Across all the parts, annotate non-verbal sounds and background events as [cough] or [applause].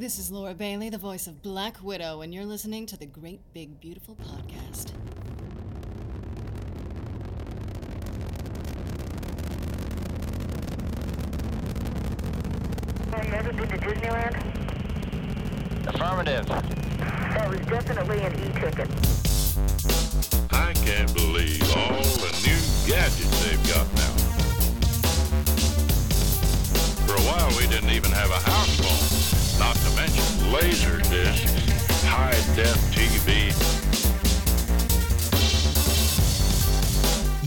This is Laura Bailey, the voice of Black Widow, and you're listening to the Great Big Beautiful Podcast. Have you ever been to Disneyland? Affirmative. That was definitely an e-ticket. I can't believe all the new gadgets they've got now. For a while, we didn't even have a house phone, not to mention laser discs, high def TV.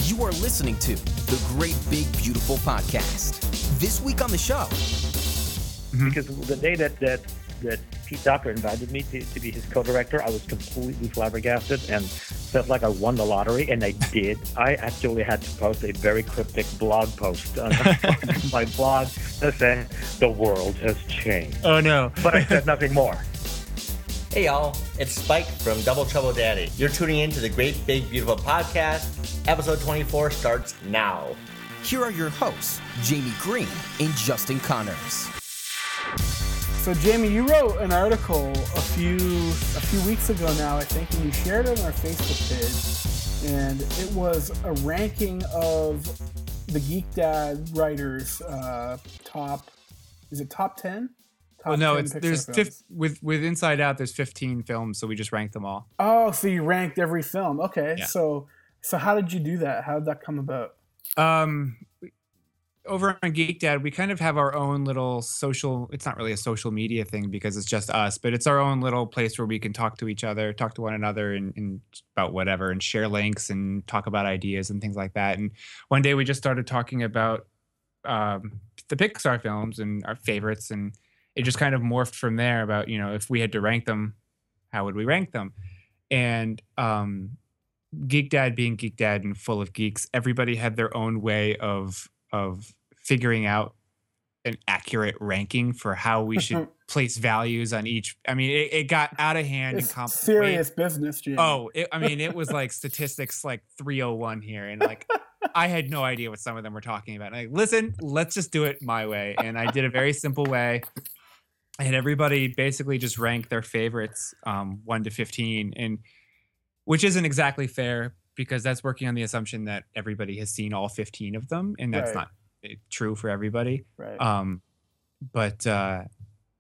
You are listening to the Great Big Beautiful Podcast. This week on the show, mm-hmm. because the day that that that Pete Docter invited me to, to be his co-director, I was completely flabbergasted and felt like I won the lottery, and I [laughs] did. I actually had to post a very cryptic blog post on [laughs] my blog that said the world has changed, Oh no. but I said nothing more. Hey y'all, it's Spike from Double Trouble Daddy. You're tuning in to the Great Big Beautiful Podcast. Episode 24 starts now. here are your hosts, Jamie Green and Justin Connors. So Jamie, you wrote an article a few a few weeks ago now, I think, and you shared it on our Facebook page, and it was a ranking of the Geek Dad writers' uh, top. Is it top ten? Top Well, no, 10 it's Pixar there's fif- with with Inside Out. There's 15 films, so we just ranked them all. Oh, so you ranked every film. Okay, Yeah. so so how did you do that? How did that come about? Um, over on Geek Dad, we kind of have our own little social. It's not really a social media thing because it's just us, but it's our own little place where we can talk to each other, talk to one another, and, and about whatever, and share links and talk about ideas and things like that. And one day we just started talking about um, the Pixar films and our favorites, and it just kind of morphed from there. About you know if we had to rank them, how would we rank them? And um, Geek Dad being Geek Dad and full of geeks, everybody had their own way of of figuring out an accurate ranking for how we should [laughs] place values on each. I mean, it, it got out of hand It's and com- serious business, Jamie. Oh, it, I mean, it was like statistics like 301 here, and like [laughs] I had no idea what some of them were talking about. And Like, listen, let's just do it my way, and I did a very simple way. I had everybody basically just rank their favorites, um, one to 15, and which isn't exactly fair because that's working on the assumption that everybody has seen all 15 of them, and that's Right. not uh, true for everybody. right. Um, but uh,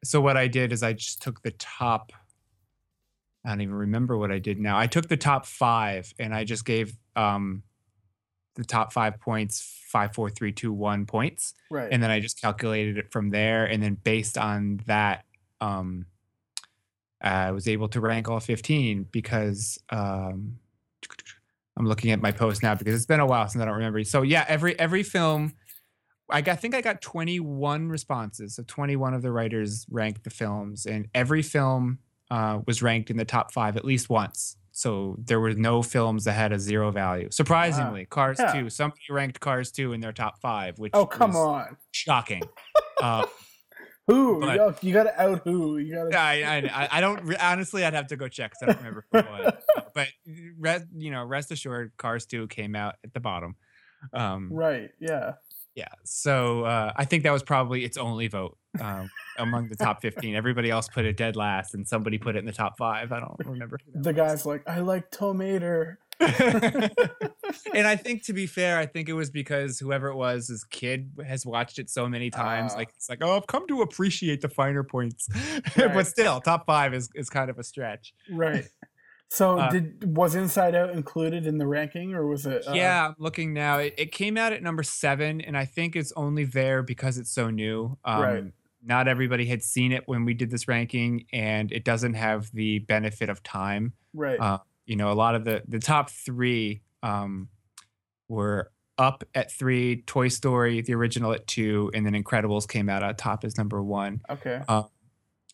so what I did is I just took the top. I don't even remember what I did now. I took the top five and I just gave um, the top five points five, four, three, two, one points, right. and then I just calculated it from there. And then based on that, um, I was able to rank all fifteen because um, I'm looking at my post now because it's been a while since I don't remember. So yeah, every every film. I, got, I think I got 21 responses. So 21 of the writers ranked the films, and every film uh, was ranked in the top five at least once. So there were no films that had a zero value. Surprisingly, Cars Yeah. 2, somebody ranked Cars 2 in their top five, which oh come on. shocking. [laughs] uh, Who? but- you, gotta, you gotta out who? You gotta. I, I, I don't honestly. I'd have to go check because I don't remember who it was. But rest, you know, rest assured, Cars 2 came out at the bottom. Um, Right. Yeah. Yeah. So uh, I think that was probably its only vote um, among the top 15. [laughs] Everybody else put it dead last, and somebody put it in the top five. I don't remember. The was. guy's like, I like tomato. [laughs] [laughs] and I think, to be fair, I think it was because whoever it was, his kid has watched it so many times. Ah. like it's like, oh, I've come to appreciate the finer points. Right. but still, top five is is kind of a stretch. Right. So Uh, did was Inside Out included in the ranking, or was it? uh, yeah, I'm looking now. It, it came out at number seven, and I think it's only there because it's so new. Um, Right. Not everybody had seen it when we did this ranking, and it doesn't have the benefit of time. Right. Uh, you know, a lot of the the top three um, were up at three, Toy Story, the original at two, and then Incredibles came out on top as number one. okay.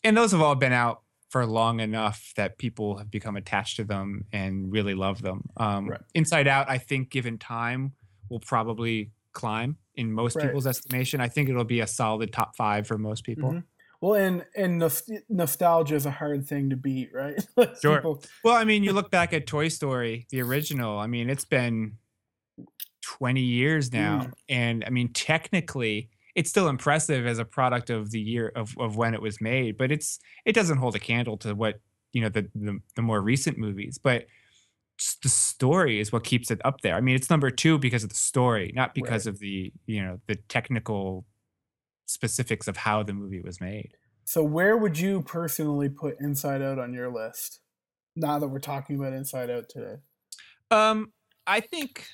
And those have all been out for long enough that people have become attached to them and really love them. Um, Right. Inside Out, I think, given time, will probably climb in most Right. people's estimation. I think it'll be a solid top five for most people. Mhm. Well, and and nos- nostalgia is a hard thing to beat, right? [laughs] Like, Sure. people- Well, I mean, you look back at Toy Story, the original. I mean, it's been 20 years now. Mm. And I mean, technically, it's still impressive as a product of the year of, of when it was made, but it's it doesn't hold a candle to what you know the the, the more recent movies. But the story is what keeps it up there. I mean, it's number two because of the story, not because right. of the you know the technical specifics of how the movie was made. So, where would you personally put Inside Out on your list? Now that we're talking about Inside Out today, um, I think,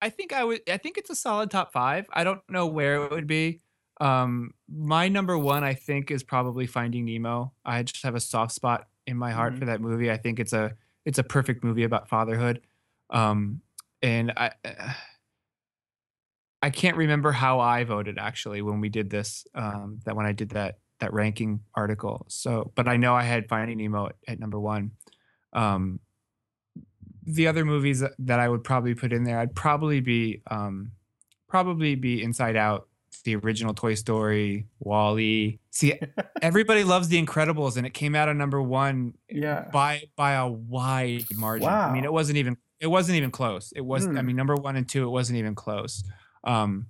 I think I would. I think it's a solid top five. I don't know where it would be. Um, my number one, I think, is probably Finding Nemo. I just have a soft spot in my heart mm-hmm. for that movie. I think it's a it's a perfect movie about fatherhood. Um, and I I can't remember how I voted actually when we did this. Um, that when I did that that ranking article. So, but I know I had Finding Nemo at, at number one. Um, the other movies that I would probably put in there, I'd probably be um, probably be Inside Out, the original Toy Story, WALL-E. See, [laughs] everybody loves The Incredibles, and it came out at number one. Yeah. By by a wide margin. Wow. I mean, it wasn't even it wasn't even close. It was. Hmm. I mean, number one and two, it wasn't even close. Um,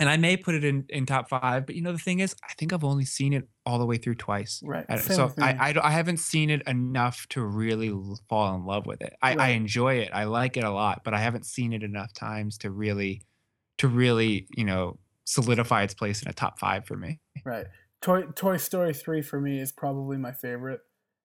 and I may put it in, in top five, but you know the thing is, I think I've only seen it all the way through twice. Right. so I, I, I haven't seen it enough to really fall in love with it. I, right. I enjoy it. I like it a lot, but I haven't seen it enough times to really, to really you know solidify its place in a top five for me. Right. Toy Toy Story three for me is probably my favorite,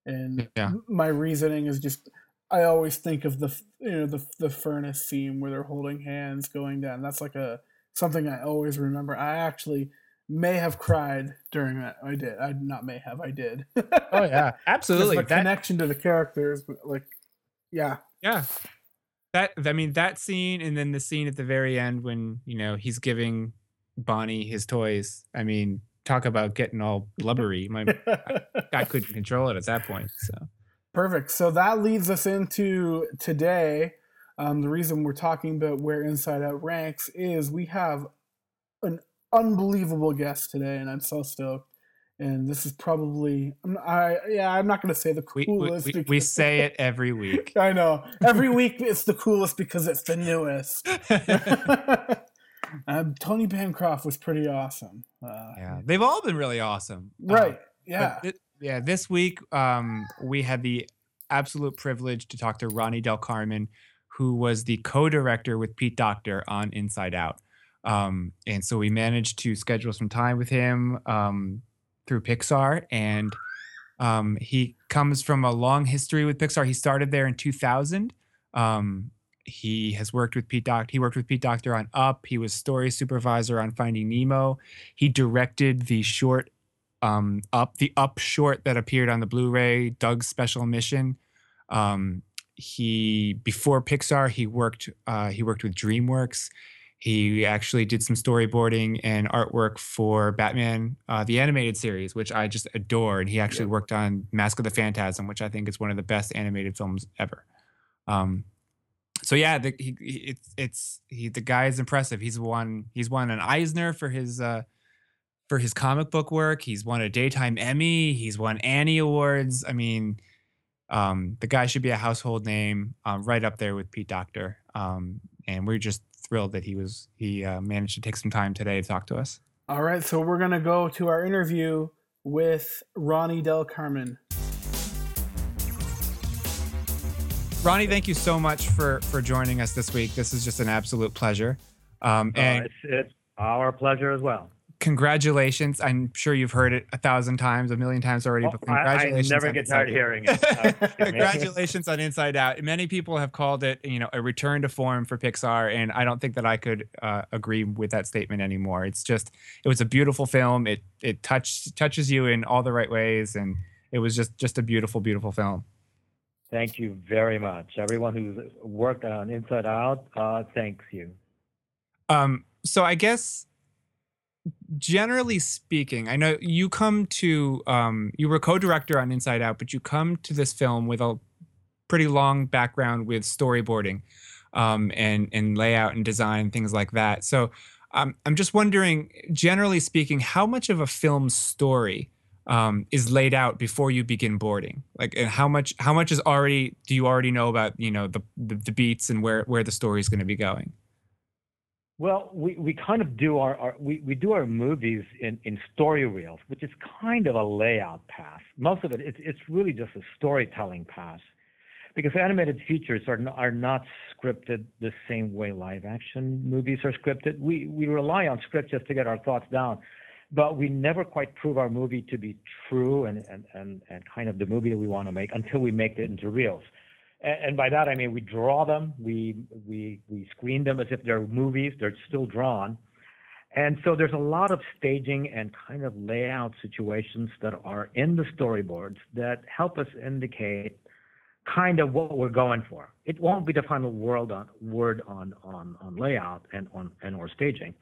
and yeah. my reasoning is just I always think of the you know the the furnace scene where they're holding hands going down. That's like a something I always remember. I actually may have cried during that. I did. I not may have. I did. oh yeah, [laughs] absolutely. The that, connection to the characters, like, yeah, yeah. That I mean that scene, and then the scene at the very end when you know he's giving Bonnie his toys. I mean, talk about getting all blubbery. My I, I couldn't control it at that point. So perfect. So that leads us into today. Um, the reason we're talking about where Inside Out ranks is we have an unbelievable guest today, and I'm so stoked. And this is probably, I yeah, I'm not going to say the coolest. We, we, we, say it [laughs] every week. I know. Every [laughs] week it's the coolest because it's the newest. [laughs] um, Tony Bancroft was pretty awesome. Uh, yeah, they've all been really awesome. Right. Uh, yeah. Th- yeah. This week, um, we had the absolute privilege to talk to Ronnie Del Carmen, who was the co-director with Pete Docter on Inside Out. Um, and so we managed to schedule some time with him um, through Pixar, and um, he comes from a long history with Pixar. He started there in 2000. Um, he has worked with Pete Docter. He worked with Pete Docter on Up. He was story supervisor on Finding Nemo. He directed the short um, Up, the Up short that appeared on the Blu-ray, Doug's Special Mission. Um, he before Pixar, he worked uh, he worked with DreamWorks. He actually did some storyboarding and artwork for Batman uh, the animated series, which I just adore. And he actually worked on Mask of the Phantasm, which I think is one of the best animated films ever. Um, so yeah, the, he, he, it's it's he the guy is impressive. He's won he's won an Eisner for his uh, for his comic book work. He's won a daytime Emmy. He's won Annie awards. I mean, um, the guy should be a household name, um, right up there with Pete Docter. Um, and we're just thrilled that he was he uh, managed to take some time today to talk to us. All right, so we're gonna go to our interview with Ronnie Del Carmen. Ronnie, thank you so much for for joining us this week. This is just an absolute pleasure. Um, uh, and uh, it's, it's our pleasure as well congratulations. I'm sure you've heard it a thousand times, a million times already, but congratulations. I, I never get tired of hearing it. [laughs] congratulations on Inside Out. Many people have called it, you know, a return to form for Pixar, and I don't think that I could uh, agree with that statement anymore. It's just, it was a beautiful film. It it touch, touches you in all the right ways, and it was just just a beautiful, beautiful film. Thank you very much. Everyone who's worked on Inside Out, uh, thanks you. Um, so I guess generally speaking, I know you come to um, you were co-director on Inside Out, but you come to this film with a pretty long background with storyboarding um, and and layout and design and things like that. So um, I'm just wondering, generally speaking, how much of a film story um, is laid out before you begin boarding? Like, and how much how much is already do you already know about you know the the, the beats and where where the story is going to be going? Well, we, we kind of do our, our we, we do our movies in, in story reels, which is kind of a layout path. Most of it, it's, it's really just a storytelling path because animated features are not, are not scripted the same way live action movies are scripted. We, we rely on script just to get our thoughts down, but we never quite prove our movie to be true and, and, and, and kind of the movie that we want to make until we make it into reels and by that I mean we draw them, we we we screen them as if they're movies, they're still drawn. And so there's a lot of staging and kind of layout situations that are in the storyboards that help us indicate kind of what we're going for. It won't be the final word on word on on, on layout and on and or staging,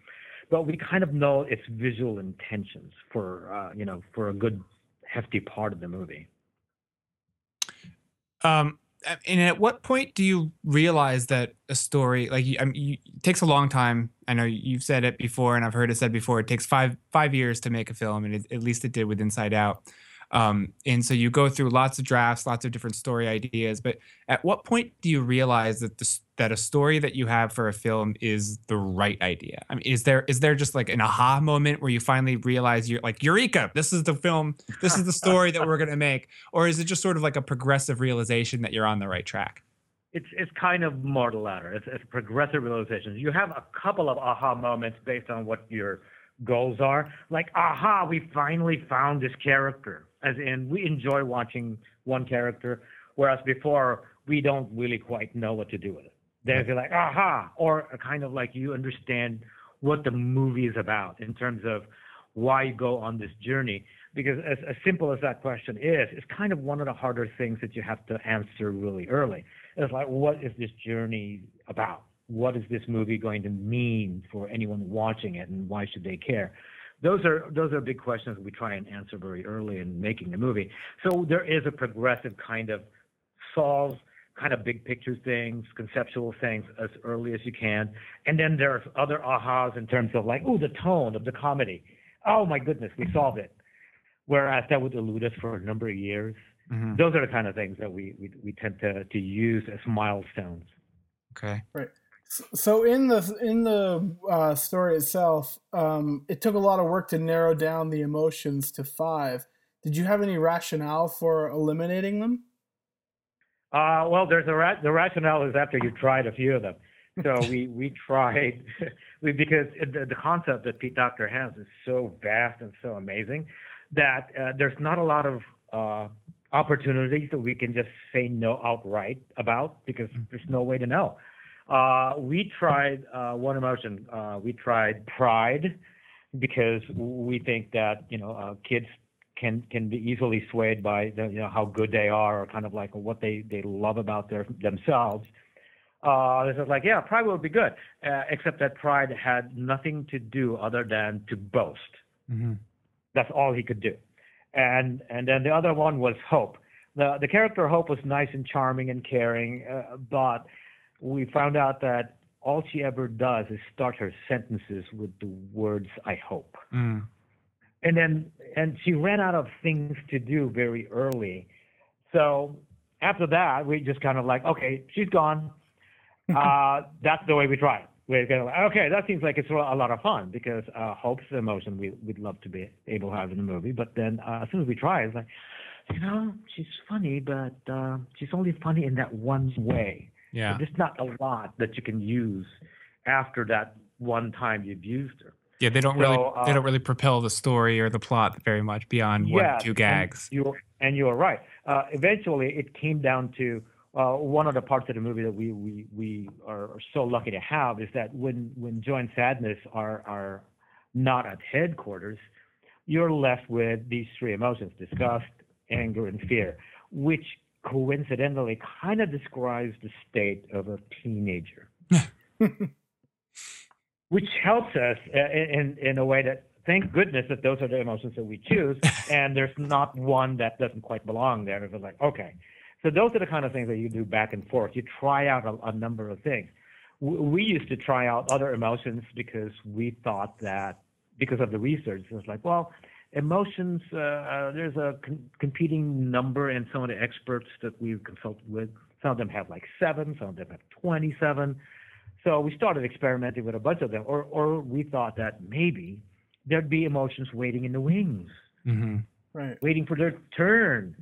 but we kind of know its visual intentions for uh, you know for a good hefty part of the movie. Um, and at what point do you realize that a story like I mean, you, it takes a long time. I know you've said it before and i've heard it said before. It takes five five years to make a film and it, at least it did with inside out um, and so you go through lots of drafts, lots of different story ideas. But at what point do you realize that the, that a story that you have for a film is the right idea? I mean, is there is there just like an aha moment where you finally realize you're like Eureka, this is the film, this is the story that we're gonna make, or is it just sort of like a progressive realization that you're on the right track? It's it's kind of more the latter. It's, it's progressive realization. You have a couple of aha moments based on what your goals are. Like, aha, we finally found this character as in we enjoy watching one character, whereas before we don't really quite know what to do with it. They're like, aha, or kind of like you understand what the movie is about in terms of why you go on this journey. Because as, as simple as that question is, it's kind of one of the harder things that you have to answer really early. It's like, what is this journey about? What is this movie going to mean for anyone watching it, and why should they care? Those are those are big questions we try and answer very early in making the movie. So there is a progressive kind of solve kind of big picture things, conceptual things as early as you can, and then there are other ahas in terms of like, oh, the tone of the comedy. Oh my goodness, we solved it. Whereas that would elude us for a number of years. Mm-hmm. Those are the kind of things that we, we we tend to to use as milestones. Okay. Right. So in the in the uh, story itself, um, it took a lot of work to narrow down the emotions to five. Did you have any rationale for eliminating them? Uh, well, there's a ra- the rationale is after you tried a few of them. So [laughs] we we tried [laughs] we because the, the concept that Pete Docter has is so vast and so amazing that uh, there's not a lot of uh, opportunities that we can just say no outright about because there's no way to know. Uh, we tried uh, one emotion. Uh, we tried pride because we think that you know uh, kids can can be easily swayed by the, you know how good they are or kind of like what they they love about their themselves. Uh, this is like yeah, pride would be good, uh, except that pride had nothing to do other than to boast. Mm-hmm. That's all he could do, and and then the other one was hope. The the character Hope was nice and charming and caring, uh, but we found out that all she ever does is start her sentences with the words "I hope," mm. and then and she ran out of things to do very early. So after that, we just kind of like, okay, she's gone. [laughs] Uh, that's the way we try. We're kind of like, okay, that seems like it's a lot of fun because uh, hope's the emotion we, would love to be able to have in the movie. But then uh, as soon as we try, it's like, you know, she's funny, but uh, she's only funny in that one way. Yeah. there's not a lot that you can use after that one time you've used her. Yeah, they don't so, really uh, they don't really propel the story or the plot very much beyond one or two gags. And you're, and you're right. Uh, eventually, it came down to uh, one of the parts of the movie that we we we are so lucky to have is that when when joy and sadness are are not at headquarters, you're left with these three emotions: disgust, anger, and fear, which coincidentally kind of describes the state of a teenager, [laughs] which helps us uh, in, in a way that thank goodness that those are the emotions that we choose, [laughs] and there's not one that doesn't quite belong there. It's like, okay. So those are the kind of things that you do back and forth. You try out a, a number of things. We used to try out other emotions because we thought that because of the research, it was like, well, emotions, uh, uh, there's a con- competing number and some of the experts that we've consulted with. Some of them have like seven, some of them have 27. So we started experimenting with a bunch of them, or or we thought that maybe there'd be emotions waiting in the wings, Mm-hmm. Right. waiting for their turn.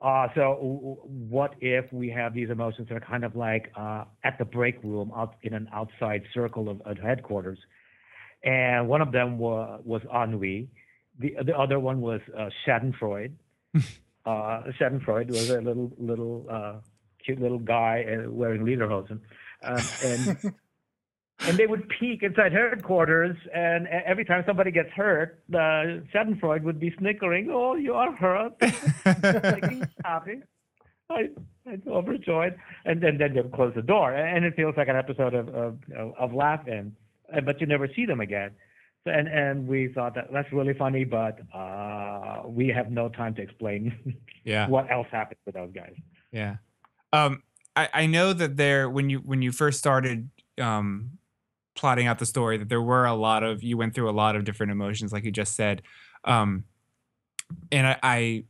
Uh, so w- w- what if we have these emotions that are kind of like uh, at the break room out in an outside circle of, of headquarters, and one of them was was ennui, the the other one was uh, Schadenfreude. [laughs] uh, Schadenfreude was a little little uh, cute little guy uh, wearing lederhosen, um, and [laughs] and they would peek inside headquarters, and every time somebody gets hurt, the Schadenfreude would be snickering, "Oh, you are hurt," [laughs] like he's happy. I, I'm overjoyed, and then then they would close the door, and it feels like an episode of of, of, of Laugh-In, uh, but you never see them again. So, and and we thought that that's really funny, but uh, we have no time to explain yeah. [laughs] what else happened with those guys. Yeah. Um, I, I know that there when you when you first started um, plotting out the story that there were a lot of you went through a lot of different emotions, like you just said. Um, and I, I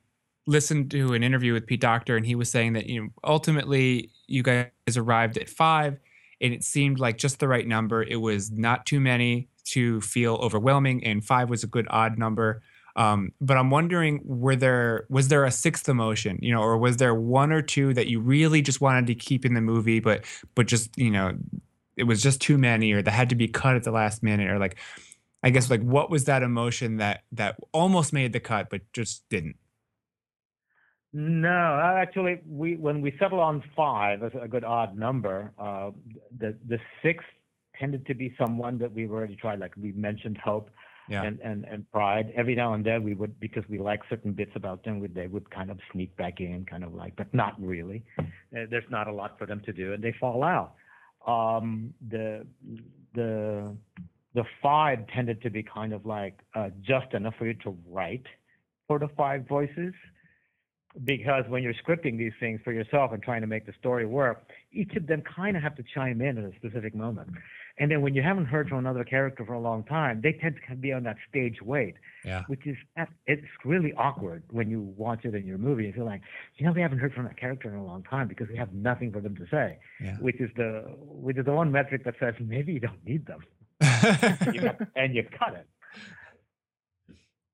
listened to an interview with Pete Docter, and he was saying that you know ultimately you guys arrived at five, and it seemed like just the right number. It was not too many to feel overwhelming, and five was a good odd number. Um, but I'm wondering, were there was there a sixth emotion, you know, or was there one or two that you really just wanted to keep in the movie, but but just you know, it was just too many, or that had to be cut at the last minute, or like, I guess like what was that emotion that that almost made the cut but just didn't? No, actually, we when we settled on five as a good odd number, uh, the the sixth tended to be someone that we've already tried. Like we mentioned, Hope Yeah. and, and and Pride. Every now and then we would because we like certain bits about them, they would kind of sneak back in, kind of like, but not really. There's not a lot for them to do, and they fall out. Um, the the the five tended to be kind of like uh, just enough for you to write for the five voices because when you're scripting these things for yourself and trying to make the story work, each of them kind of have to chime in at a specific moment. And then when you haven't heard from another character for a long time, they tend to be on that stage wait, Yeah. which is it's really awkward when you watch it in your movie. You feel like, you know, we haven't heard from that character in a long time because we have nothing for them to say, Yeah. which is the which is the one metric that says maybe you don't need them, [laughs] you got, and you cut it.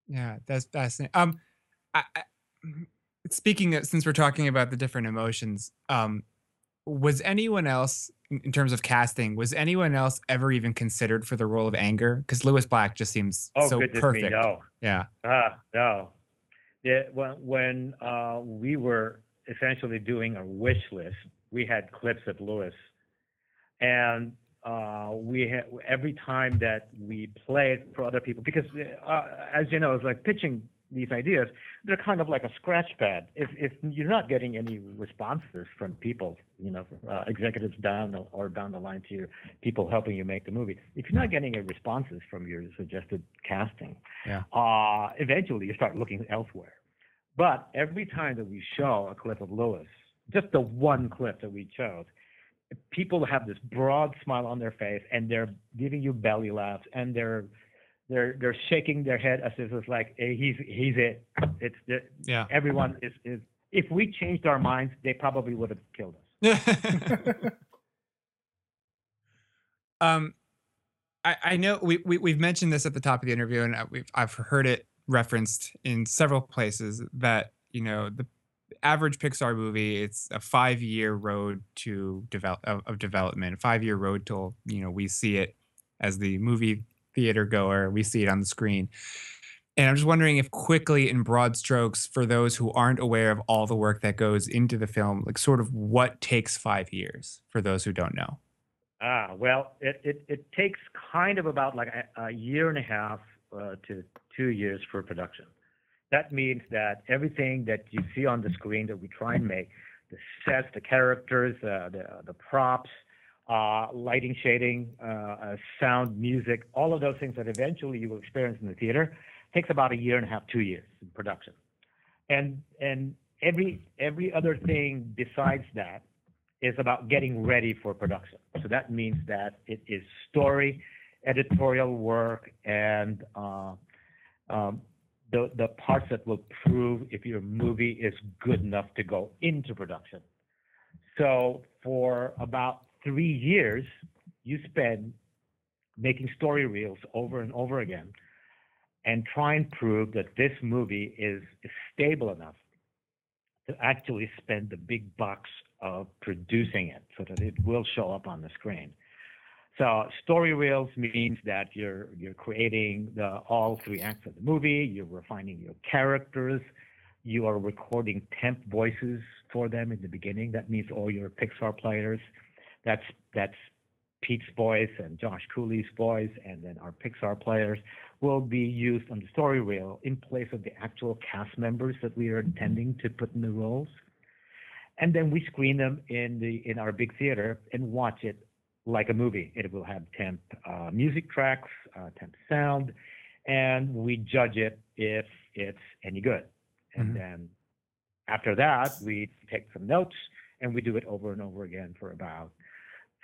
Yeah, that's fascinating. Um, I, I, speaking of, since we're talking about the different emotions, um, was anyone else in terms of casting? Was anyone else ever even considered for the role of anger? Because Lewis Black just seems Oh, so perfect. me, no. Yeah, Ah, no. Yeah, when when uh, we were essentially doing a wish list, we had clips of Lewis, and uh, we had every time that we played for other people, because uh, as you know, it's like pitching these ideas. They're kind of like a scratch pad. If if you're not getting any responses from people, you know, uh, executives down the, or down the line to your people helping you make the movie, if you're not getting any responses from your suggested casting, Yeah. uh, eventually you start looking elsewhere. But every time that we show a clip of Lewis, just the one clip that we chose, people have this broad smile on their face and they're giving you belly laughs and they're they're they're shaking their head as if it's like hey, he's he's it. It's the, yeah. everyone is is. If we changed our minds, they probably would have killed us. [laughs] [laughs] um, I, I know we, we we've mentioned this at the top of the interview, and I- we've I've heard it referenced in several places that you know the average Pixar movie it's a five year road to develop of, of development, five year road till you know we see it as the movie theater goer, we see it on the screen. And I'm just wondering if quickly in broad strokes for those who aren't aware of all the work that goes into the film, like sort of what takes five years for those who don't know. Ah, well, it, it, it takes kind of about like a, a year and a half uh, to two years for production. That means that everything that you see on the screen that we try and make, the sets, the characters, uh, the, the props, uh, lighting, shading, uh, uh, sound, music, all of those things that eventually you will experience in the theater, takes about a year and a half, two years in production. And, and every, every other thing besides that is about getting ready for production. So that means that it is story, editorial work, and uh, um, the the parts that will prove if your movie is good enough to go into production. So for about three years, you spend making story reels over and over again and try and prove that this movie is, stable enough to actually spend the big bucks of producing it so that it will show up on the screen. So story reels means that you're you're creating the all three acts of the movie, you're refining your characters, you are recording temp voices for them in the beginning. That means all your Pixar players. That's that's Pete's voice and Josh Cooley's voice, and then our Pixar players will be used on the story reel in place of the actual cast members that we are intending to put in the roles. And then we screen them in the in our big theater and watch it like a movie. It will have temp uh, music tracks, uh, temp sound, and we judge it if it's any good. And Mhm. then after that, we take some notes and we do it over and over again for about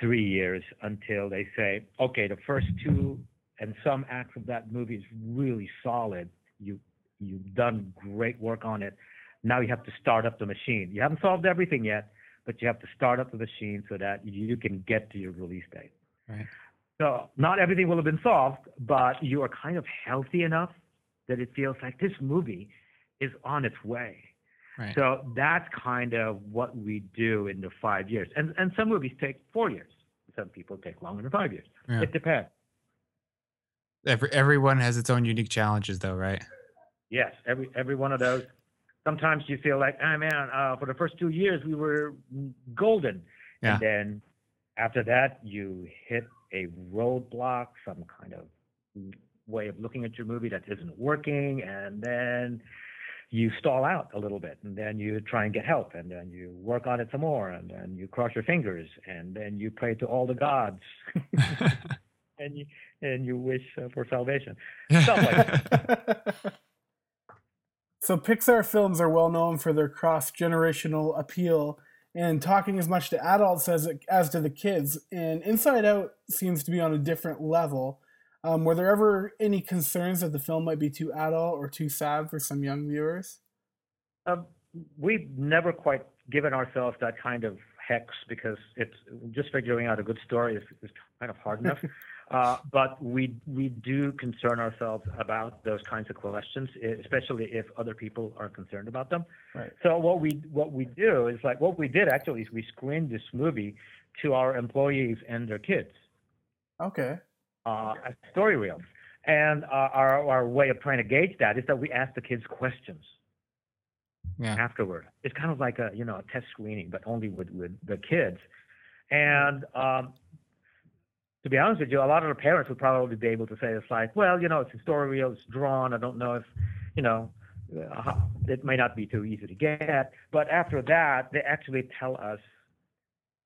three years until they say, okay, the first two and some acts of that movie is really solid. You you've done great work on it. Now you have to start up the machine. You haven't solved everything yet, but you have to start up the machine so that you can get to your release date. Right. So not everything will have been solved, but you are kind of healthy enough that it feels like this movie is on its way. Right. So that's kind of what we do in the five years. And and some movies take four years. Some people take longer than five years. Yeah. It depends. Every everyone has its own unique challenges, though, right? Yes, every every one of those. Sometimes you feel like, ah man, uh, for the first two years we were golden, Yeah. and then after that you hit a roadblock, some kind of way of looking at your movie that isn't working, and then you stall out a little bit, and then you try and get help, and then you work on it some more, and then you cross your fingers, and then you pray to all the gods, [laughs] and you and you wish uh, for salvation. Stuff like that. [laughs] so Pixar films are well known for their cross-generational appeal and talking as much to adults as as to the kids. And Inside Out seems to be on a different level. Um, were there ever any concerns that the film might be too adult or too sad for some young viewers? Um, we've never quite given ourselves that kind of hex because it's just figuring out a good story is, is kind of hard enough. [laughs] uh, but we we do concern ourselves about those kinds of questions, especially if other people are concerned about them. Right. So what we what we do is like what we did actually is we screened this movie to our employees and their kids Okay. Uh, story reels. And uh, our, our way of trying to gauge that is that we ask the kids questions Yeah. afterward. It's kind of like a you know a test screening, but only with with the kids. And um, to be honest with you, a lot of the parents would probably be able to say it's like, well, you know, it's a story reel, it's drawn. I don't know if, you know, uh, it may not be too easy to get. But after that, they actually tell us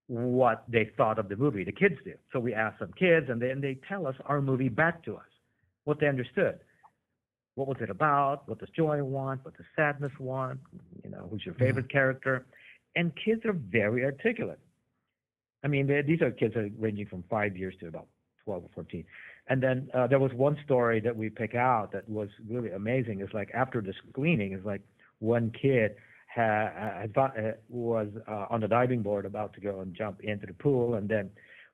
what they thought of the movie. The kids do. So we ask some kids, and then they tell us our movie back to us, what they understood. What was it about? What does joy want? What does sadness want? You know, who's your favorite character? And kids are very articulate. I mean, these are kids are ranging from five years to about 12 or 14. And then uh, there was one story that we pick out that was really amazing. It's like after the screening, it's like one kid ha- had, uh, was uh, on the diving board about to go and jump into the pool, and then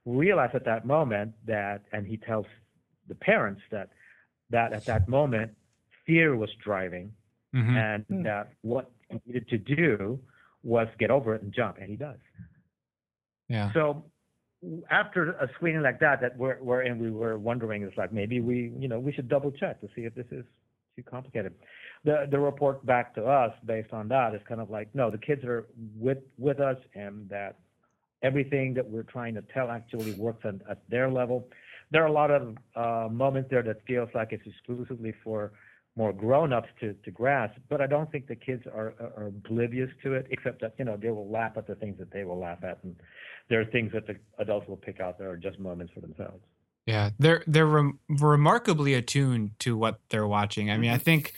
realized at that moment that, and he tells the parents that that at that moment fear was driving, Mhm. and Hmm. that what he needed to do was get over it and jump, and he does. Yeah. So after a screening like that, that we're, we're in, we were wondering, it's like maybe we, you know, we should double check to see if this is too complicated. The the report back to us based on that is kind of like, no, the kids are with with us, and that everything that we're trying to tell actually works at, at their level. There are a lot of uh, moments there that feels like it's exclusively for more grown-ups to, to grasp, but I don't think the kids are, are, are oblivious to it, except that, you know, they will laugh at the things that they will laugh at, and there are things that the adults will pick out that are just moments for themselves. Yeah, they're they're rem- remarkably attuned to what they're watching. I mean, I think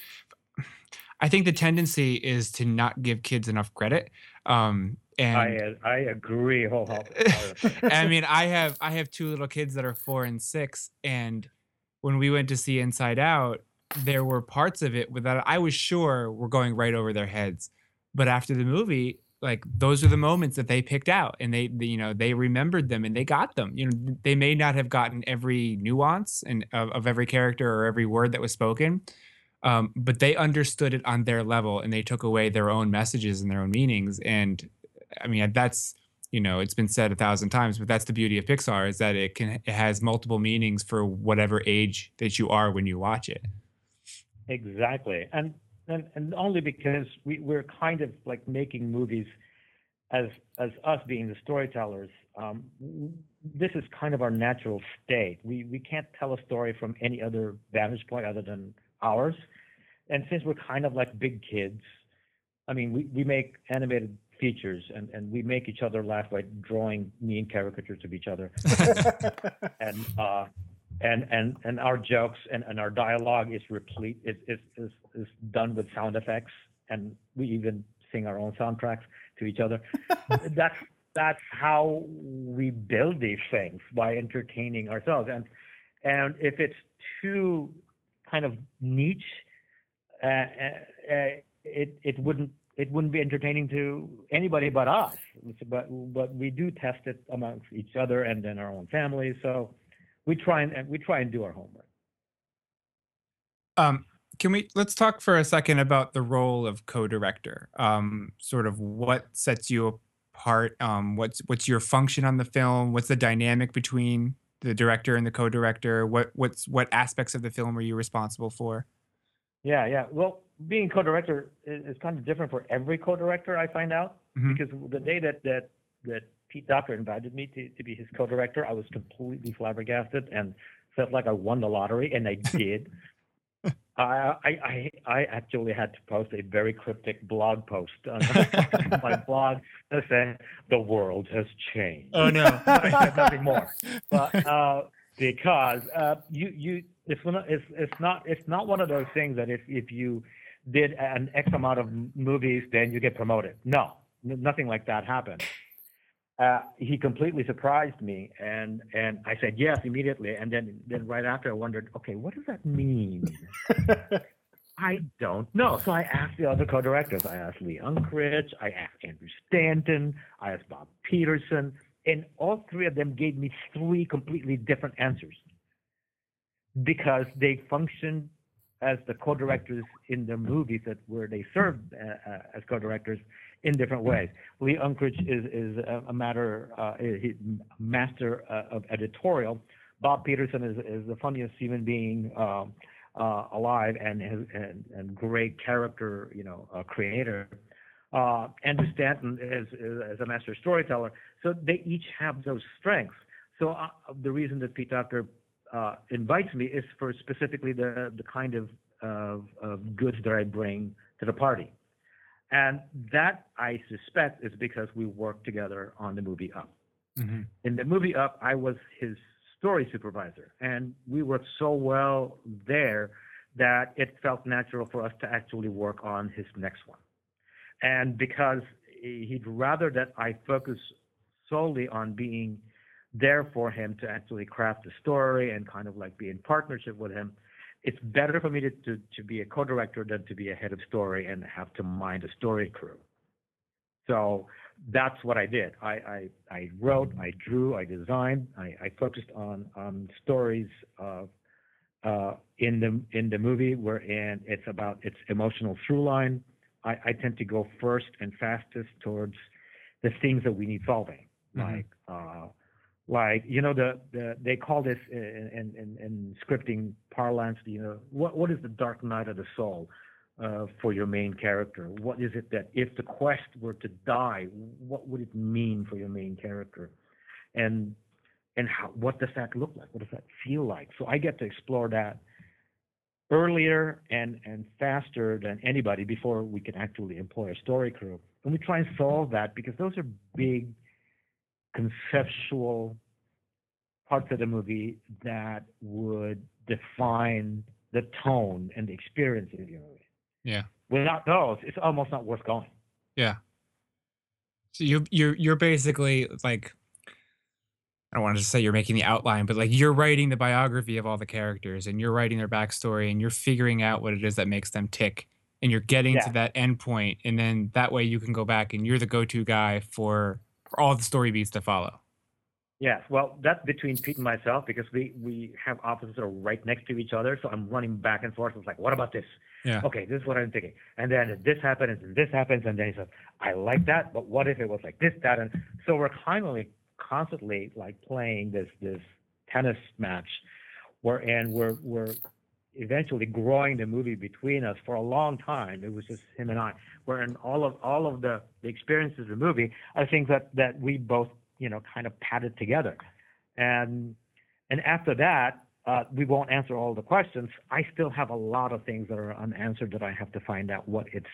I think the tendency is to not give kids enough credit. Um, and I I agree wholeheartedly. [laughs] I mean, I have I have two little kids that are four and six, and when we went to see Inside Out, there were parts of it that I was sure were going right over their heads. But after the movie, like those are the moments that they picked out and they, you know they remembered them and they got them. You know they may not have gotten every nuance and of, of every character or every word that was spoken um, but they understood it on their level and they took away their own messages and their own meanings and i mean that's you know it's been said a thousand times but that's the beauty of pixar is that it can it has multiple meanings for whatever age that you are when you watch it. Exactly, and and, and only because we, we're kind of like making movies as as us being the storytellers. Um, this is kind of our natural state. We we can't tell a story from any other vantage point other than ours, and since we're kind of like big kids, I mean, we, we make animated features and, and we make each other laugh by drawing mean caricatures of each other [laughs] and uh, and and and our jokes and, and our dialogue is replete is, is is is done with sound effects and we even sing our own soundtracks to each other. [laughs] That's that's how we build these things by entertaining ourselves. And and if it's too kind of niche uh, uh, uh, it it wouldn't it wouldn't be entertaining to anybody but us. But but we do test it amongst each other and then our own families so we try and and we try and do our homework. Um, can we let's talk for a second about the role of co-director? Um, sort of what sets you apart? Um, what's what's your function on the film? What's the dynamic between the director and the co-director? What what's what aspects of the film are you responsible for? Yeah, yeah. Well, being co-director is, is kind of different for every co-director. I find out Mhm. because the day that that that Pete Docter invited me to, to be his co-director, I was completely flabbergasted and felt like I won the lottery, and I did. [laughs] I, I I I actually had to post a very cryptic blog post on [laughs] my blog that said the world has changed. Oh no. [laughs] Nothing more. But uh, because uh, you you it's one of, it's it's not it's not one of those things that if if you did an X amount of movies then you get promoted. No, nothing like that happened. Uh, he completely surprised me, and and I said yes immediately, and then then right after I wondered, okay, what does that mean? [laughs] I don't know. So I asked the other co-directors. I asked Lee Unkrich. I asked Andrew Stanton. I asked Bob Peterson, and all three of them gave me three completely different answers because they functioned as the co-directors in the movies that where they served uh, uh, as co-directors in different ways. Lee Unkrich is is a, matter uh, master uh, of editorial. Bob Peterson is is the funniest human being um, uh, alive and, and and great character, you know, uh, creator. Uh, Andrew Stanton is, is, a master storyteller. So they each have those strengths. So uh, the reason that Pete Docter invites me is for specifically the the kind of, of of goods that I bring to the party, and that I suspect is because we worked together on the movie Up. Mhm. In the movie Up, I was his story supervisor, and we worked so well there that it felt natural for us to actually work on his next one. And because he'd rather that I focus solely on being there for him to actually craft the story and kind of like be in partnership with him, it's better for me to, to, to be a co-director than to be a head of story and have to mind a story crew. So that's what I did. I, I, I wrote, I drew, I designed, I, I focused on, on stories of, uh, in the in the movie wherein it's about its emotional through line. I, I tend to go first and fastest towards the things that we need solving, Mhm. like uh, like you know the, the they call this in, in, in, in scripting parlance. You know what what is the dark night of the soul uh, for your main character? What is it that if the quest were to die, what would it mean for your main character? And and how, what does that look like? What does that feel like? So I get to explore that earlier and, and faster than anybody before we can actually employ a story crew. And we try and solve that because those are big conceptual parts of the movie that would define the tone and the experience of your movie. Yeah. Without those, it's almost not worth going. Yeah. So you you're you're basically like I don't want to say you're making the outline, but like you're writing the biography of all the characters and you're writing their backstory and you're figuring out what it is that makes them tick and you're getting Yeah. to that end point and then that way you can go back and you're the go-to guy for, for all the story beats to follow Yes, well, that's between Pete and myself because we we have offices that are right next to each other. So I'm running back and forth. It's like, what about this? Yeah. Okay, this is what I'm thinking. And then this happens, and this happens, and then he says, I like that, but what if it was like this, that, and so we're kind of like constantly like playing this this tennis match, where and we're we're eventually growing the movie between us for a long time. It was just him and I. Where in all of all of the, the experiences of the movie, I think that that we both you know kind of padded together, and and after that, uh, we won't answer all the questions. I still have a lot of things that are unanswered that I have to find out what it's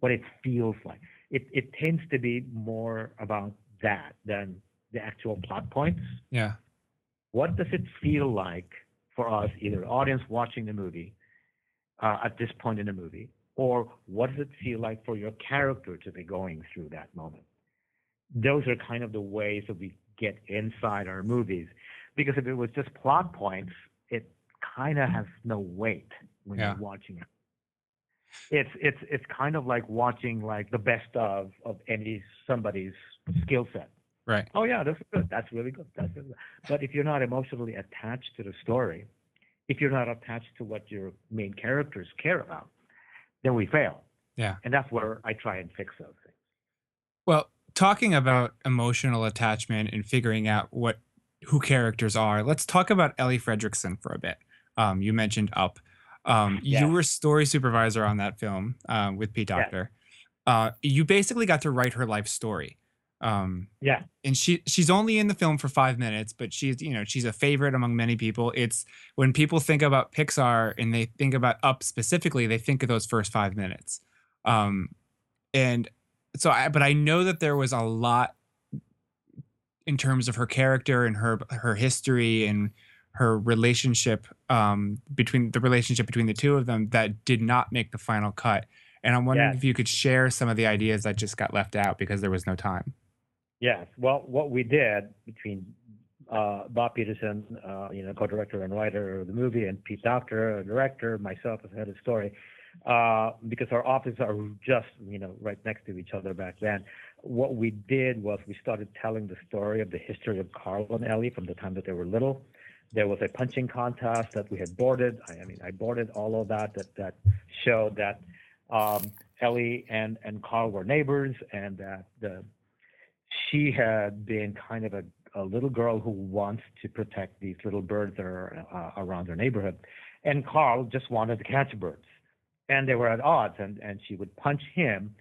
what it feels like. It it tends to be more about that than the actual plot points. yeah What does it feel like for us, either the audience watching the movie uh, at this point in the movie, or what does it feel like for your character to be going through that moment? Those are kind of the ways that we get inside our movies. Because if it was just plot points, it kind of has no weight when Yeah. you're watching it. It's it's it's kind of like watching like the best of of any somebody's skill set. Right Oh yeah, that's good. That's really good. That's really good. But if you're not emotionally attached to the story, if you're not attached to what your main characters care about, then we fail. Yeah. And that's where I try and fix those things. Well, talking about emotional attachment and figuring out what who characters are, let's talk about Ellie Fredericksen for a bit. Um, you mentioned Up. Um, Yeah. You were story supervisor on that film um, with Pete. Docter. Uh, you basically got to write her life story. Um, Yeah. and she she's only in the film for five minutes, but she's you know she's a favorite among many people. It's when people think about Pixar and they think about Up specifically, they think of those first five minutes. Um, and so I but I know that there was a lot in terms of her character and her her history and her relationship um between the relationship between the two of them that did not make the final cut. And I'm wondering Yes. if you could share some of the ideas that just got left out because there was no time. Yes. Well, what we did between uh, Bob Peterson, uh, you know, co-director and writer of the movie, and Pete Docter, a director, myself as head of story, uh, because our offices are just, you know, right next to each other back then. What we did was we started telling the story of the history of Carl and Ellie from the time that they were little. There was a punching contest that we had boarded. I, I mean, I boarded all of that that that showed that um, Ellie and and Carl were neighbors, and that the she had been kind of a, a little girl who wants to protect these little birds that are uh, around her neighborhood. And Carl just wanted to catch birds. And they were at odds and, and she would punch him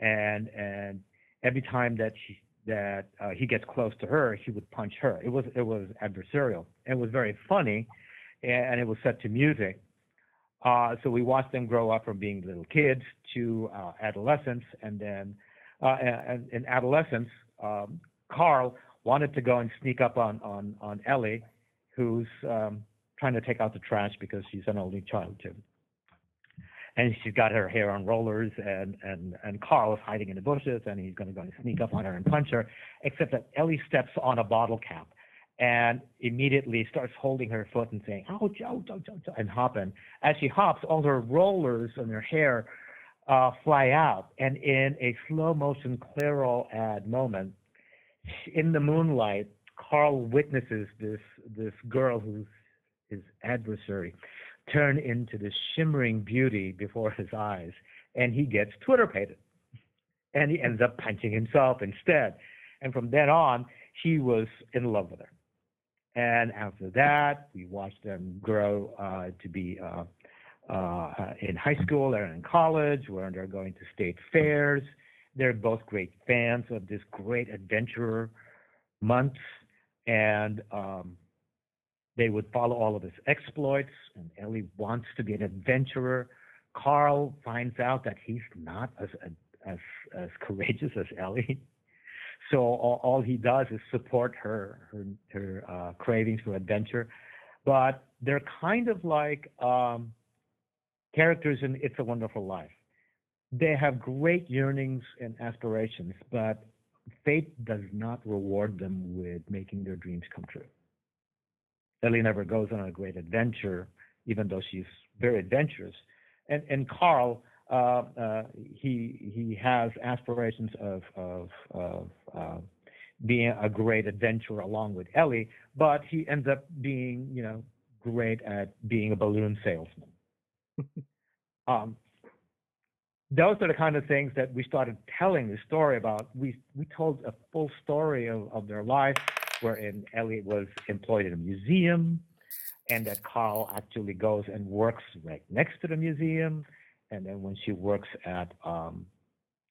and and every time that she that uh, he gets close to her, he would punch her. It was it was adversarial. It was very funny and it was set to music. Uh, so we watched them grow up from being little kids to uh, adolescence, and then uh, in adolescence, um, Carl wanted to go and sneak up on on on Ellie, who's um, trying to take out the trash because she's an only child too. And she's got her hair on rollers, and and and Carl is hiding in the bushes, and he's going to go and sneak up on her and punch her. Except that Ellie steps on a bottle cap, and immediately starts holding her foot and saying, "Ouch, ouch, ouch, ouch," and hopping. As she hops, all her rollers and her hair uh, fly out, and in a slow motion Clairol ad moment, in the moonlight, Carl witnesses this this girl who's his adversary turn into this shimmering beauty before his eyes, and he gets Twitter pated, and he ends up punching himself instead. And from then on, he was in love with her. And after that, we watched them grow uh, to be uh, uh, in high school and in college, where they're going to state fairs. They're both great fans of this great adventurer Muntz, and um, they would follow all of his exploits. And Ellie wants to be an adventurer. Carl finds out that he's not as as as courageous as Ellie. So all, all he does is support her her, her uh, cravings for adventure, but they're kind of like um, characters in It's a Wonderful Life. They have great yearnings and aspirations, but fate does not reward them with making their dreams come true. Ellie never goes on a great adventure, even though she's very adventurous. And and Carl uh, uh, he he has aspirations of of, of uh, being a great adventurer along with Ellie, but he ends up being you know great at being a balloon salesman. [laughs] um, those are the kind of things that we started telling the story about. We we told a full story of, of their life, wherein Elliot was employed in a museum, and that Carl actually goes and works right next to the museum, and then when she works at um,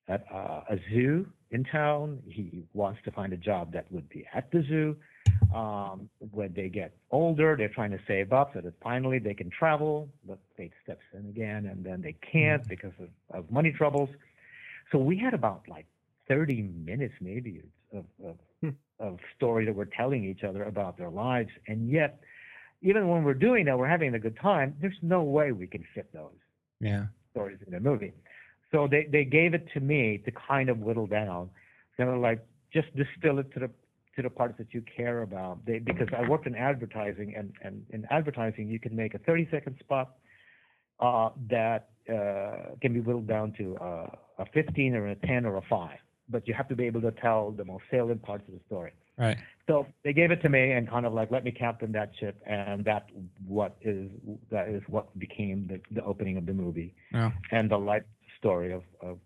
at uh, a zoo in town, he wants to find a job that would be at the zoo. Um, when they get older, they're trying to save up so that finally they can travel, but fate steps in again, and then they can't because of, of money troubles. So we had about like 30 minutes, maybe, of, of, of story that we're telling each other about their lives, and yet, even when we're doing that, we're having a good time. There's no way we can fit those Yeah. stories in the movie. So they, they gave it to me to kind of whittle down. They were like, just distill it to the to the parts that you care about. They, because I worked in advertising, and, and in advertising, you can make a 30 second spot uh, that uh, can be whittled down to uh, a 15 or a 10 or a 5. But you have to be able to tell the most salient parts of the story. Right. So they gave it to me and kind of like let me captain that ship, and that what is that is what became the, the opening of the movie Yeah. and the life story of, of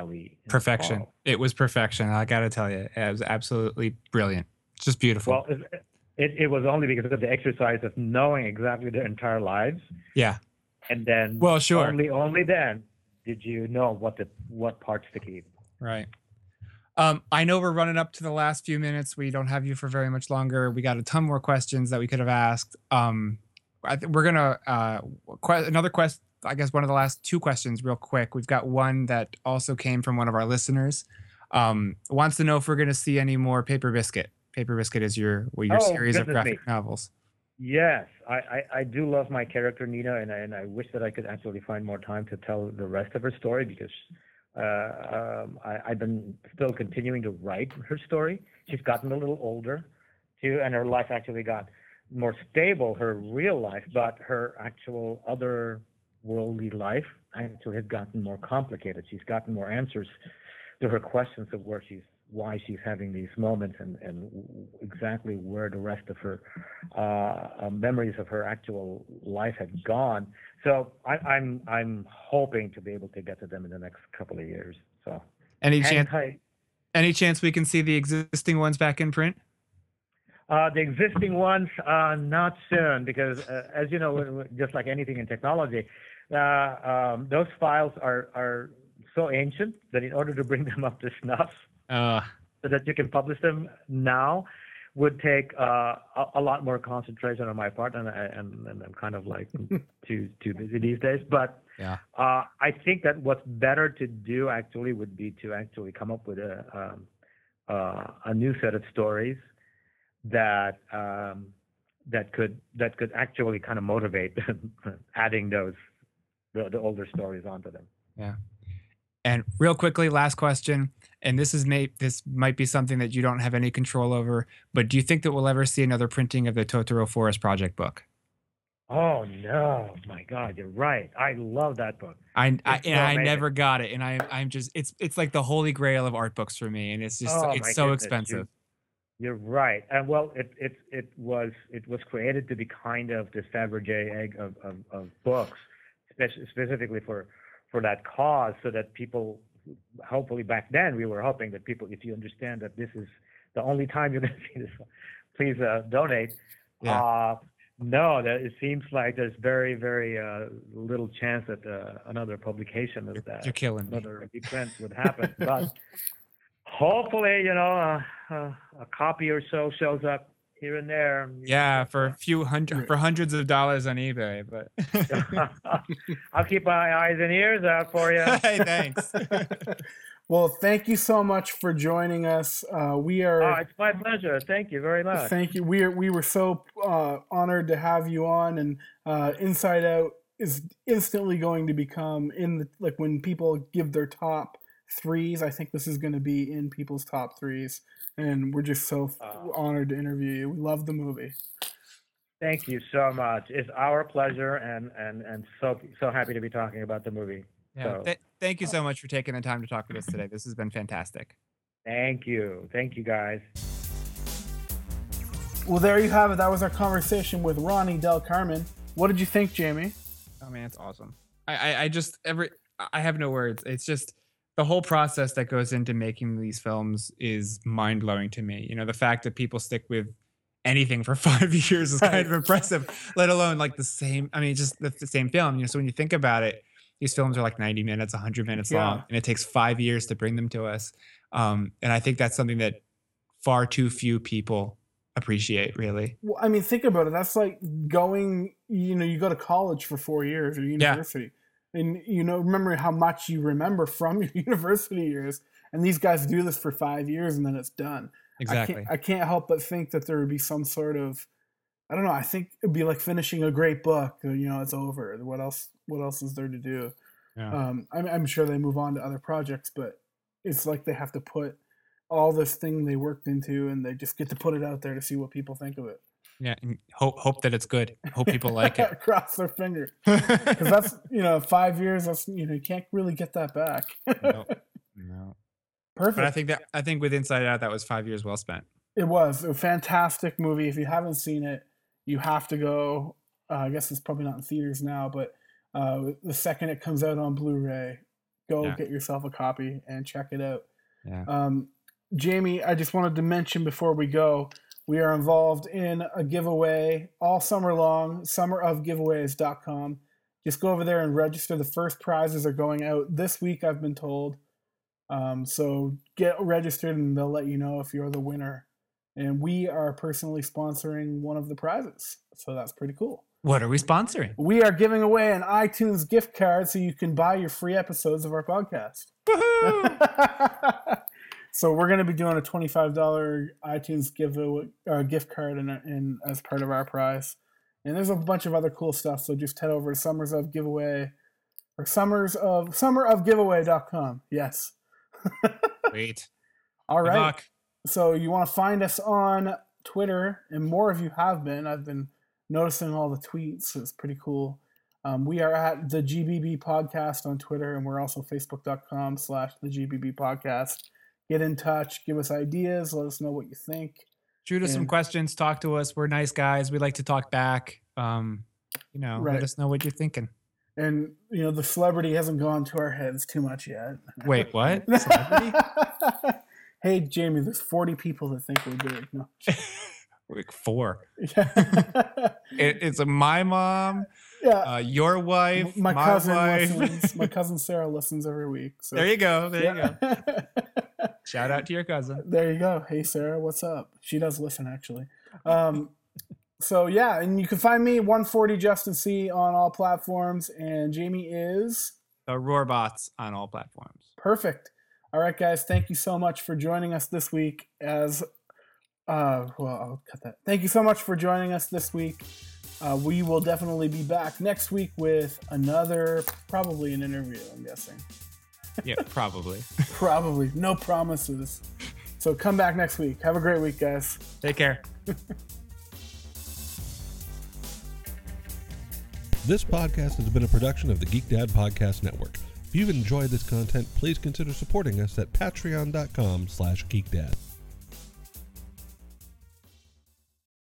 Ellie. Perfection. It was perfection. I got to tell you, it was absolutely brilliant. Just beautiful. Well, it, it, it was only because of the exercise of knowing exactly their entire lives, yeah. and then Well, sure. only only then did you know what the what parts to keep. Right. Um, I know we're running up to the last few minutes. We don't have you for very much longer. We got a ton more questions that we could have asked. Um, I th- we're gonna uh, que- another quest. I guess one of the last two questions, real quick. We've got one that also came from one of our listeners. Um, wants to know if we're gonna see any more Paper Biscuit. Paper Biscuit is your well, your Oh, series of goodness me. graphic novels. Yes, I, I, I do love my character Nina, and I, and I wish that I could actually find more time to tell the rest of her story because uh, um, I, I've been still continuing to write her story. She's gotten a little older, too, and her life actually got more stable, her real life, but her actual other worldly life actually has gotten more complicated. She's gotten more answers to her questions of where she's why she's having these moments and, and exactly where the rest of her uh, uh, memories of her actual life had gone. So I, I'm I'm hoping to be able to get to them in the next couple of years. So Any chance? Any chance we can see the existing ones back in print? Uh, the existing ones, are not soon, because uh, as you know, just like anything in technology, uh, um, those files are, are so ancient that in order to bring [laughs] them up to snuff, Uh, so that you can publish them now, would take uh, a, a lot more concentration on my part, and, I- and, and I'm kind of like [laughs] too too busy these days. But Yeah. uh, I think that what's better to do actually would be to actually come up with a um, uh, a new set of stories that um, that could that could actually kind of motivate [laughs] adding those the, the older stories onto them. Yeah. And real quickly, last question, and this is may this might be something that you don't have any control over, but do you think that we'll ever see another printing of the Totoro Forest Project book? Oh no, my God, you're right. I love that book. I, I It's and so I never got it, and I I'm just it's it's like the holy grail of art books for me, and it's just Oh, it's so goodness, expensive. You're right, and well, it it it was it was created to be kind of the Fabergé egg of of, of books, spec- specifically for for that cause, so that people, hopefully back then we were hoping that people, if you understand that this is the only time you're going [laughs] to see this, please uh, donate. Yeah. Uh, no, that it seems like there's very very uh, little chance that uh, another publication of that You're killing another reprint would happen, but hopefully, you know, uh, uh, a copy or so shows up here and there. Yeah, for a few hundred for hundreds of dollars on eBay, but [laughs] I'll keep my eyes and ears out for you. [laughs] hey, thanks. [laughs] Well, thank you so much for joining us. Uh, we are. Oh, it's my pleasure. Thank you very much. Thank you. We are, we were so uh, honored to have you on, and uh, Inside Out is instantly going to become in the like when people give their top threes. I think this is going to be in people's top threes, and we're just so Oh. honored to interview you. We love the movie. Thank you so much. It's our pleasure, and and and so so happy to be talking about the movie. Yeah. So- th- thank you uh, so much for taking the time to talk with us today. This has been fantastic. Thank you. Thank you, guys. Well, there you have it. That was our conversation with Ronnie Del Carmen. What did you think, Jamie? Oh man, it's awesome. I, I, I just every I have no words. It's just the whole process that goes into making these films is mind blowing to me. You know, the fact that people stick with anything for [laughs] five years is kind of impressive, let alone like the same. I mean, just the, the same film. You know, so when you think about it, these films are like 90 minutes, 100 minutes long, and it takes five years to bring them to us. Um, and I think that's something that far too few people appreciate, really. Well, I mean, think about it. That's like going, you know, you go to college for four years or university. And, you know, remember how much you remember from [laughs] your university years. And these guys do this for five years and then it's done. Exactly. I can't, I can't help but think that there would be some sort of, I don't know. I think it'd be like finishing a great book. uh, You know, it's over. What else? What else is there to do? Yeah. Um, I'm, I'm sure they move on to other projects, but it's like they have to put all this thing they worked into, and they just get to put it out there to see what people think of it. Yeah. And hope hope that it's good. Hope people like it. [laughs] Cross their fingers, [laughs] because that's you know five years. That's you know you can't really get that back. [laughs] no, no. Perfect. But I think that I think with Inside Out, that was five years well spent. It was a fantastic movie. If you haven't seen it, you have to go. Uh, I guess it's probably not in theaters now, but uh, the second it comes out on Blu-ray, go Yeah. get yourself a copy and check it out. Yeah. Um, Jamie, I just wanted to mention before we go, we are involved in a giveaway all summer long, summerofgiveaways.com. Just go over there and register. The first prizes are going out this week, I've been told. Um, so get registered and they'll let you know if you're the winner. And we are personally sponsoring one of the prizes. So that's pretty cool. What are we sponsoring? We are giving away an iTunes gift card so you can buy your free episodes of our podcast. [laughs] so we're going to be doing a $25 iTunes give uh, gift card in, in as part of our prize. And there's a bunch of other cool stuff. So just head over to Summers of Giveaway or Summers of summer summerofgiveaway.com. Yes. [laughs] Wait. All right. So you want to find us on Twitter, and more of you have been. I've been noticing all the tweets. It's pretty cool. Um, we are at the GBB Podcast on Twitter, and we're also facebook.com slash the GBB Podcast. Get in touch, give us ideas, let us know what you think. Shoot us some questions. Talk to us. We're nice guys. We like to talk back. Um, you know, Right. let us know what you're thinking. And, you know, the celebrity hasn't gone to our heads too much yet. Wait, [laughs] what? [laughs] Hey, Jamie, there's 40 people that think we're big. No. [laughs] like four. yeah. It, it's a, my mom, yeah. uh, your wife, my my, cousin wife. listens. My cousin Sarah listens every week. So. there you go. There you go. go. Shout out to your cousin. there you go. Hey Sarah, what's up? She does listen actually. Um, [laughs] so yeah, and you can find me 140 Justin C on all platforms, and Jamie is The Roarbots on all platforms. perfect. All right, guys, thank you so much for joining us this week. As uh, well, I'll cut that. Thank you so much for joining us this week. Uh, we will definitely be back next week with another, probably an interview. I'm guessing. Yeah, probably. [laughs] Probably. No promises. So come back next week. Have a great week, guys. Take care. [laughs] This podcast has been a production of the Geek Dad Podcast Network. If you've enjoyed this content, please consider supporting us at patreon.com slash geekdad.